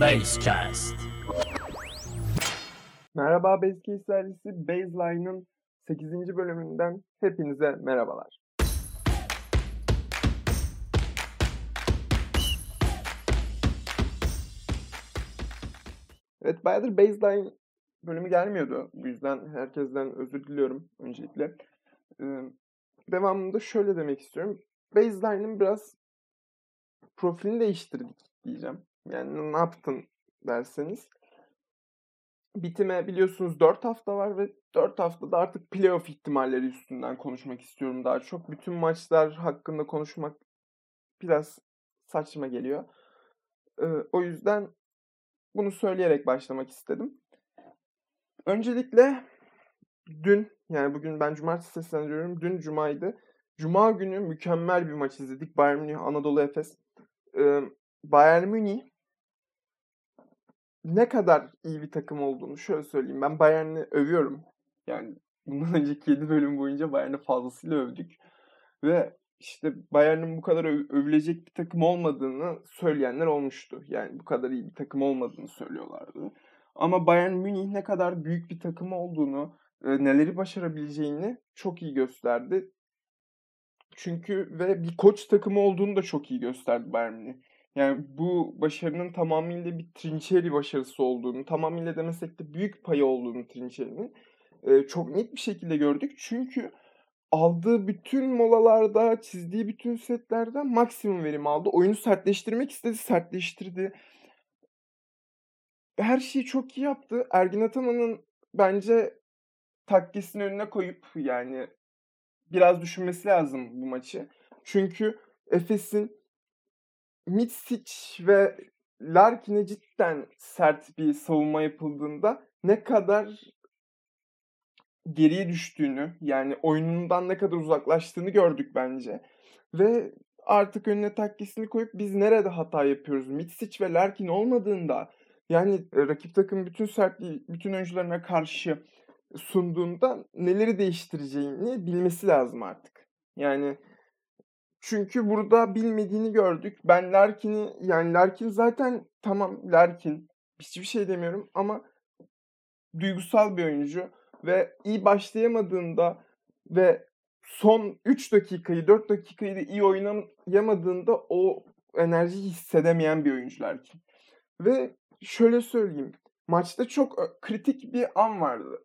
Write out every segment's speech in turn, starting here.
Basecast. Merhaba Basecase serisi Baseline'ın 8. bölümünden hepinize merhabalar. Evet bayağıdır Baseline bölümü gelmiyordu. Bu yüzden herkesten özür diliyorum öncelikle. Ee, devamında şöyle demek istiyorum. Baseline'ın biraz profilini değiştirdik diyeceğim. Yani ne yaptın derseniz. Bitime biliyorsunuz 4 hafta var ve 4 haftada artık playoff ihtimalleri üstünden konuşmak istiyorum daha çok. Bütün maçlar hakkında konuşmak biraz saçma geliyor. Ee, o yüzden bunu söyleyerek başlamak istedim. Öncelikle dün yani bugün ben cumartesi seslendiriyorum. Dün cumaydı. Cuma günü mükemmel bir maç izledik. Bayern Münih Anadolu Efes. Ee, Bayern Münih ne kadar iyi bir takım olduğunu şöyle söyleyeyim. Ben Bayern'i övüyorum. Yani bundan önceki 7 bölüm boyunca Bayern'i fazlasıyla övdük. Ve işte Bayern'in bu kadar öv- övülecek bir takım olmadığını söyleyenler olmuştu. Yani bu kadar iyi bir takım olmadığını söylüyorlardı. Ama Bayern Münih ne kadar büyük bir takım olduğunu, e, neleri başarabileceğini çok iyi gösterdi. Çünkü ve bir koç takımı olduğunu da çok iyi gösterdi Bayern Münih. Yani bu başarının tamamıyla bir Trinçeri başarısı olduğunu, tamamıyla demesek de büyük payı olduğunu Trinçeri'nin e, çok net bir şekilde gördük. Çünkü aldığı bütün molalarda, çizdiği bütün setlerden maksimum verim aldı. Oyunu sertleştirmek istedi, sertleştirdi. Her şeyi çok iyi yaptı. Ergin Ataman'ın bence takkesini önüne koyup yani biraz düşünmesi lazım bu maçı. Çünkü Efes'in Mitsic ve Larkin'e cidden sert bir savunma yapıldığında ne kadar geriye düştüğünü yani oyunundan ne kadar uzaklaştığını gördük bence. Ve artık önüne takkesini koyup biz nerede hata yapıyoruz? Mitsic ve Larkin olmadığında yani e, rakip takım bütün sertliği bütün oyuncularına karşı sunduğunda neleri değiştireceğini bilmesi lazım artık. Yani çünkü burada bilmediğini gördük. Ben Larkin'i yani Larkin zaten tamam Larkin hiçbir şey demiyorum ama duygusal bir oyuncu ve iyi başlayamadığında ve son 3 dakikayı 4 dakikayı da iyi oynayamadığında o enerjiyi hissedemeyen bir oyuncu Larkin. Ve şöyle söyleyeyim. Maçta çok kritik bir an vardı.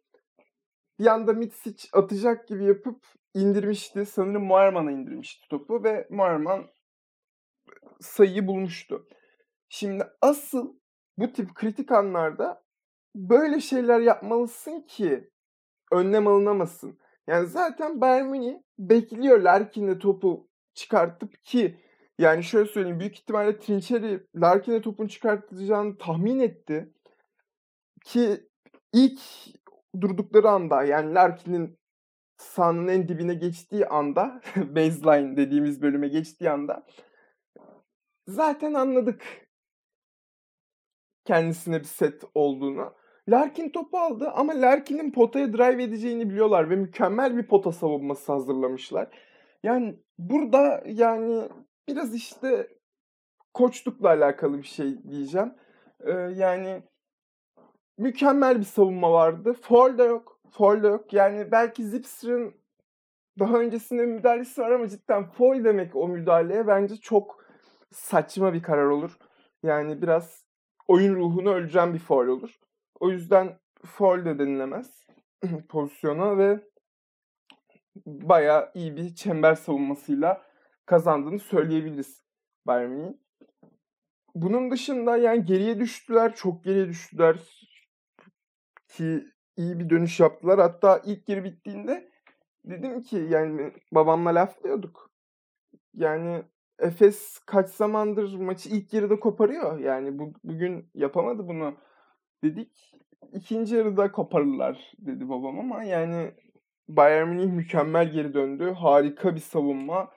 Bir anda Mitsic atacak gibi yapıp indirmişti. Sanırım Muarman'a indirmişti topu ve Muarman sayıyı bulmuştu. Şimdi asıl bu tip kritik anlarda böyle şeyler yapmalısın ki önlem alınamasın. Yani zaten Bayern Münih bekliyor Larkin'le topu çıkartıp ki yani şöyle söyleyeyim büyük ihtimalle Trinçeri Larkin'e topun çıkartacağını tahmin etti. Ki ilk durdukları anda yani Larkin'in sahanın en dibine geçtiği anda baseline dediğimiz bölüme geçtiği anda zaten anladık kendisine bir set olduğunu. Larkin topu aldı ama Larkin'in potaya drive edeceğini biliyorlar ve mükemmel bir pota savunması hazırlamışlar. Yani burada yani biraz işte koçlukla alakalı bir şey diyeceğim. Ee, yani mükemmel bir savunma vardı. Foul da yok. Yok. Yani belki Zipser'ın daha öncesinde müdahalesi var ama cidden foul demek o müdahaleye bence çok saçma bir karar olur. Yani biraz oyun ruhunu öldüren bir foul olur. O yüzden foul de denilemez pozisyona ve bayağı iyi bir çember savunmasıyla kazandığını söyleyebiliriz Bayern. Bunun dışında yani geriye düştüler, çok geriye düştüler ki iyi bir dönüş yaptılar. Hatta ilk geri bittiğinde dedim ki yani babamla laflıyorduk. Yani Efes kaç zamandır maçı ilk yarıda koparıyor. Yani bu, bugün yapamadı bunu dedik. İkinci yarıda koparırlar dedi babam ama yani Bayern Münih mükemmel geri döndü. Harika bir savunma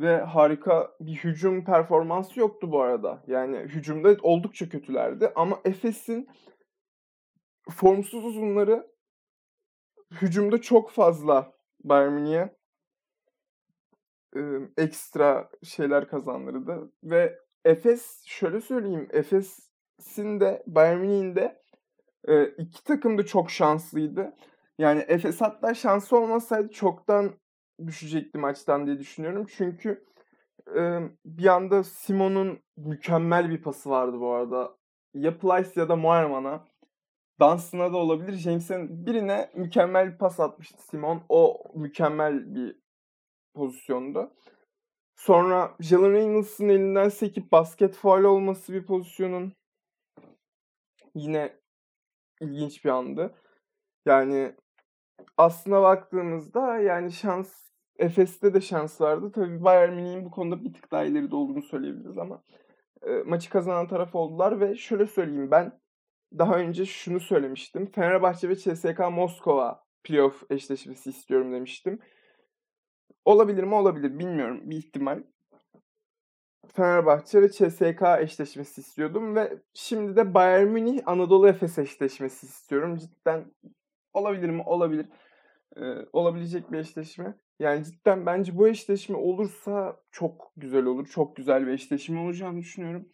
ve harika bir hücum performansı yoktu bu arada. Yani hücumda oldukça kötülerdi ama Efes'in formsuz uzunları hücumda çok fazla Bayern ekstra şeyler kazandırdı ve Efes şöyle söyleyeyim Efes Efes'in de Bayern de iki takım da çok şanslıydı. Yani Efes hatta şansı olmasaydı çoktan düşecekti maçtan diye düşünüyorum. Çünkü bir anda Simon'un mükemmel bir pası vardı bu arada. Ya Plyce ya da Moerman'a. Dansına da olabilir. James'in birine mükemmel bir pas atmıştı Simon. O mükemmel bir pozisyondu. Sonra Jalen Reynolds'ın elinden sekip basket faal olması bir pozisyonun yine ilginç bir andı. Yani aslına baktığımızda yani şans Efes'te de şans vardı. Tabii Bayern Münih'in bu konuda bir tık daha ileride olduğunu söyleyebiliriz ama e, maçı kazanan taraf oldular ve şöyle söyleyeyim ben daha önce şunu söylemiştim. Fenerbahçe ve CSK Moskova playoff eşleşmesi istiyorum demiştim. Olabilir mi? Olabilir. Bilmiyorum. Bir ihtimal. Fenerbahçe ve CSK eşleşmesi istiyordum ve şimdi de Bayern Münih Anadolu Efes eşleşmesi istiyorum. Cidden olabilir mi? Olabilir. Ee, olabilecek bir eşleşme. Yani cidden bence bu eşleşme olursa çok güzel olur. Çok güzel bir eşleşme olacağını düşünüyorum.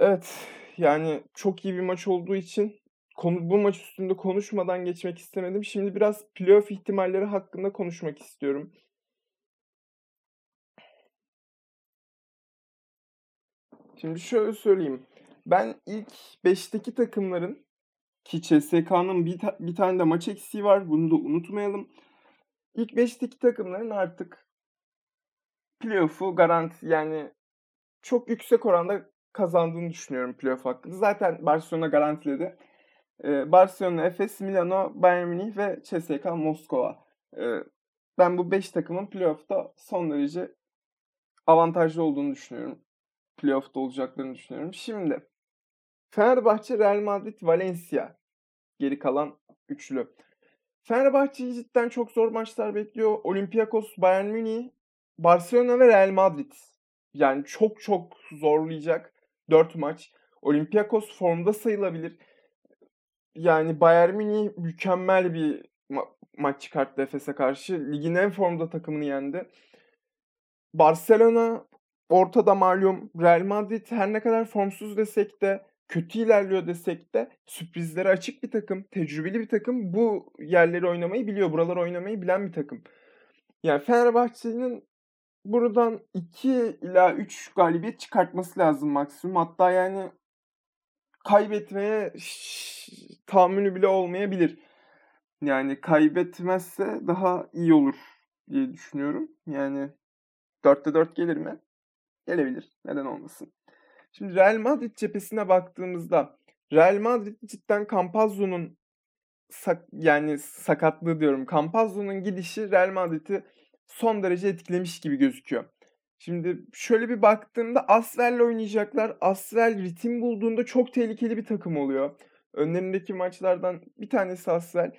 Evet. Yani çok iyi bir maç olduğu için konu, bu maç üstünde konuşmadan geçmek istemedim. Şimdi biraz playoff ihtimalleri hakkında konuşmak istiyorum. Şimdi şöyle söyleyeyim. Ben ilk 5'teki takımların ki CSK'nın bir, ta- bir tane de maç eksiği var. Bunu da unutmayalım. İlk 5'teki takımların artık playoff'u garanti yani çok yüksek oranda kazandığını düşünüyorum playoff hakkında. Zaten Barcelona garantiledi. Ee, Barcelona, Efes, Milano, Bayern Münih ve CSK Moskova. Ee, ben bu 5 takımın playoff'ta son derece avantajlı olduğunu düşünüyorum. Playoff'ta olacaklarını düşünüyorum. Şimdi Fenerbahçe, Real Madrid, Valencia geri kalan üçlü. Fenerbahçe'yi cidden çok zor maçlar bekliyor. Olympiakos, Bayern Münih, Barcelona ve Real Madrid. Yani çok çok zorlayacak 4 maç. Olympiakos formda sayılabilir. Yani Bayern Münih mükemmel bir ma- maç çıkarttı Efes'e karşı. Ligin en formda takımını yendi. Barcelona ortada malum. Real Madrid her ne kadar formsuz desek de kötü ilerliyor desek de sürprizlere açık bir takım, tecrübeli bir takım. Bu yerleri oynamayı biliyor, buraları oynamayı bilen bir takım. Yani Fenerbahçe'nin buradan 2 ila 3 galibiyet çıkartması lazım maksimum. Hatta yani kaybetmeye tahammülü bile olmayabilir. Yani kaybetmezse daha iyi olur diye düşünüyorum. Yani 4'te 4 gelir mi? Gelebilir. Neden olmasın? Şimdi Real Madrid cephesine baktığımızda Real Madrid cidden Campazzo'nun sak yani sakatlığı diyorum. Campazzo'nun gidişi Real Madrid'i son derece etkilemiş gibi gözüküyor. Şimdi şöyle bir baktığımda Asvel'le oynayacaklar. Asvel ritim bulduğunda çok tehlikeli bir takım oluyor. Önlerindeki maçlardan bir tanesi Asvel.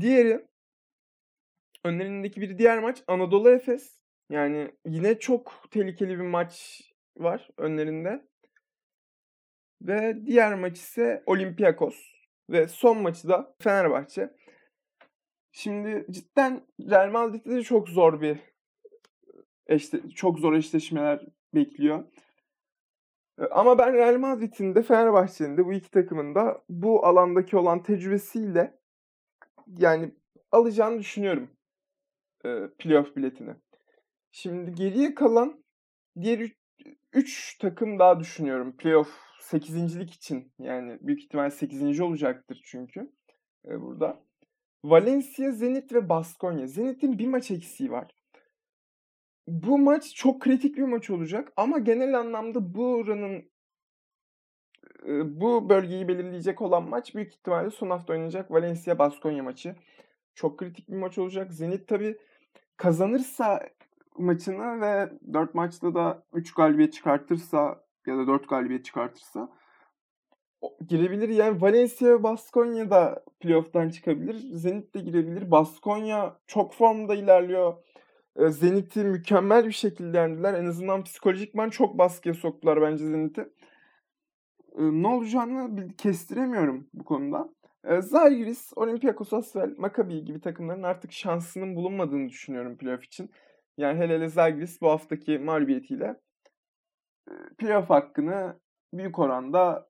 Diğeri önlerindeki bir diğer maç Anadolu Efes. Yani yine çok tehlikeli bir maç var önlerinde. Ve diğer maç ise Olympiakos. Ve son maçı da Fenerbahçe. Şimdi cidden Real Madrid'de de çok zor bir eşte, çok zor eşleşmeler bekliyor. Ama ben Real Madrid'in de Fenerbahçe'nin de bu iki takımın da bu alandaki olan tecrübesiyle yani alacağını düşünüyorum e, playoff biletini. Şimdi geriye kalan diğer 3 takım daha düşünüyorum playoff 8.lik için. Yani büyük ihtimal 8. olacaktır çünkü e, burada. Valencia, Zenit ve Baskonya. Zenit'in bir maç eksiği var. Bu maç çok kritik bir maç olacak ama genel anlamda buranın e, bu bölgeyi belirleyecek olan maç büyük ihtimalle son hafta oynayacak Valencia Baskonya maçı. Çok kritik bir maç olacak. Zenit tabi kazanırsa maçını ve 4 maçta da 3 galibiyet çıkartırsa ya da 4 galibiyet çıkartırsa girebilir. Yani Valencia ve Baskonya da playoff'tan çıkabilir. Zenit de girebilir. Baskonya çok formda ilerliyor. Zenit'i mükemmel bir şekilde yendiler. En azından psikolojikman çok baskıya soktular bence Zenit'i. Ne olacağını kestiremiyorum bu konuda. Zalgiris, Olympiakos, Asvel, Maccabi gibi takımların artık şansının bulunmadığını düşünüyorum playoff için. Yani hele hele Zalgiris bu haftaki mağlubiyetiyle playoff hakkını büyük oranda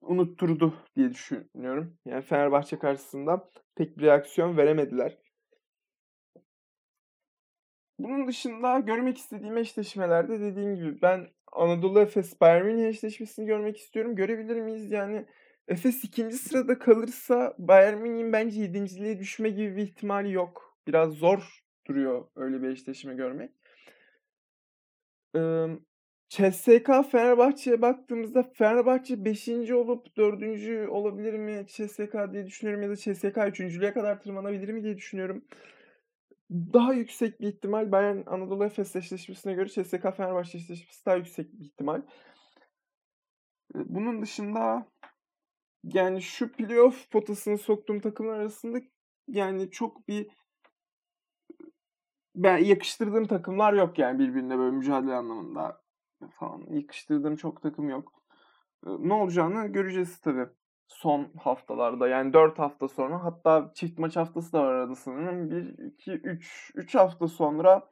unutturdu diye düşünüyorum. Yani Fenerbahçe karşısında pek bir reaksiyon veremediler. Bunun dışında görmek istediğim eşleşmelerde dediğim gibi ben Anadolu Efes Bayern Münih eşleşmesini görmek istiyorum. Görebilir miyiz? Yani Efes ikinci sırada kalırsa Bayern Münih'in bence yedinciliğe düşme gibi bir ihtimali yok. Biraz zor duruyor öyle bir eşleşme görmek. CSK Fenerbahçe'ye baktığımızda Fenerbahçe 5. olup 4. olabilir mi CSK diye düşünüyorum ya da CSK 3.lüğe kadar tırmanabilir mi diye düşünüyorum. Daha yüksek bir ihtimal Bayern Anadolu Efes eşleşmesine göre CSK Fenerbahçe eşleşmesi daha yüksek bir ihtimal. Bunun dışında yani şu playoff potasını soktuğum takımlar arasında yani çok bir ben yakıştırdığım takımlar yok yani birbirine böyle mücadele anlamında falan. Yakıştırdığım çok takım yok. Ne olacağını göreceğiz tabii son haftalarda. Yani 4 hafta sonra hatta çift maç haftası da var arada sanırım. 1, 2, 3, 3 hafta sonra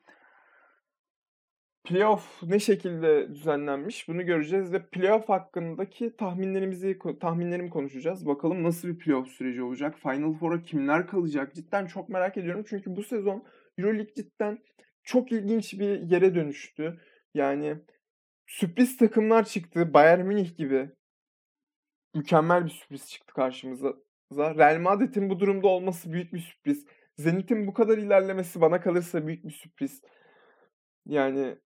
playoff ne şekilde düzenlenmiş bunu göreceğiz ve playoff hakkındaki tahminlerimizi tahminlerimi konuşacağız. Bakalım nasıl bir playoff süreci olacak? Final Four'a kimler kalacak? Cidden çok merak ediyorum çünkü bu sezon EuroLeague cidden çok ilginç bir yere dönüştü. Yani sürpriz takımlar çıktı. Bayern Münih gibi mükemmel bir sürpriz çıktı karşımıza. Real Madrid'in bu durumda olması büyük bir sürpriz. Zenit'in bu kadar ilerlemesi bana kalırsa büyük bir sürpriz. Yani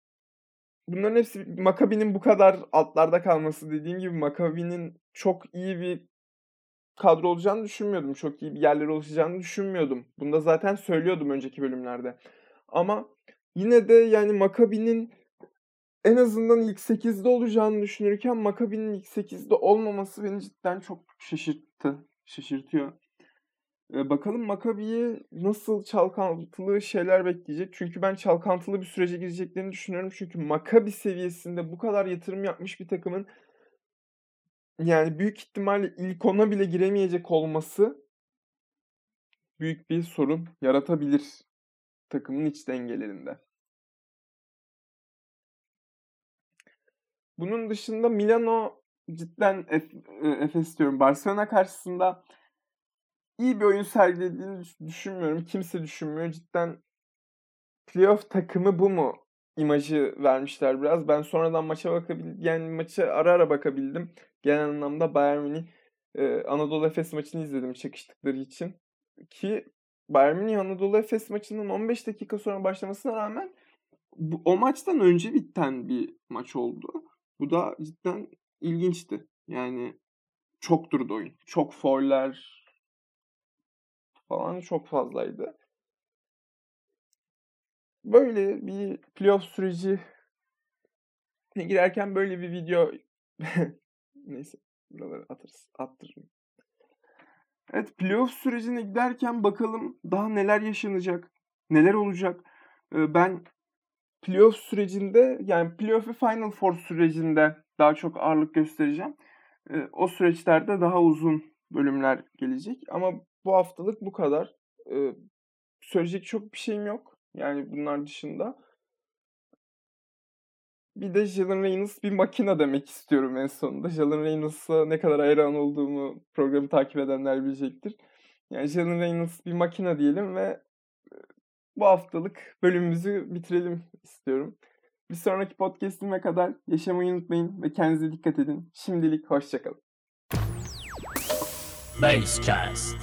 bunların hepsi Makabi'nin bu kadar altlarda kalması dediğim gibi Makabi'nin çok iyi bir kadro olacağını düşünmüyordum. Çok iyi bir yerlere ulaşacağını düşünmüyordum. Bunu da zaten söylüyordum önceki bölümlerde. Ama yine de yani Makabi'nin en azından ilk 8'de olacağını düşünürken Makabi'nin ilk 8'de olmaması beni cidden çok şaşırttı. Şaşırtıyor. Ee, bakalım Makabi'yi nasıl çalkantılı şeyler bekleyecek. Çünkü ben çalkantılı bir sürece gireceklerini düşünüyorum. Çünkü Makabi seviyesinde bu kadar yatırım yapmış bir takımın yani büyük ihtimalle ilk ona bile giremeyecek olması büyük bir sorun yaratabilir takımın iç dengelerinde. Bunun dışında Milano cidden e, Efes diyorum Barcelona karşısında iyi bir oyun sergilediğini düşünmüyorum. Kimse düşünmüyor. Cidden playoff takımı bu mu imajı vermişler biraz. Ben sonradan maça bakabildim. Yani maça ara ara bakabildim. Genel anlamda Bayern Münih e, Anadolu Efes maçını izledim çakıştıkları için. Ki Bayern Münih Anadolu Efes maçının 15 dakika sonra başlamasına rağmen bu, o maçtan önce biten bir maç oldu. Bu da cidden ilginçti. Yani çok durdu oyun. Çok foller falan çok fazlaydı. Böyle bir playoff süreci girerken böyle bir video neyse buraları atarız, attırırım. Evet playoff sürecine giderken bakalım daha neler yaşanacak, neler olacak. Ben playoff sürecinde yani playoff ve Final Four sürecinde daha çok ağırlık göstereceğim. E, o süreçlerde daha uzun bölümler gelecek. Ama bu haftalık bu kadar. E, söyleyecek çok bir şeyim yok. Yani bunlar dışında. Bir de Jalen Reynolds bir makina demek istiyorum en sonunda. Jalen Reynolds'a ne kadar hayran olduğumu programı takip edenler bilecektir. Yani Jalen Reynolds bir makina diyelim ve bu haftalık bölümümüzü bitirelim istiyorum. Bir sonraki podcastime kadar yaşamayı unutmayın ve kendinize dikkat edin. Şimdilik hoşçakalın. Basecast.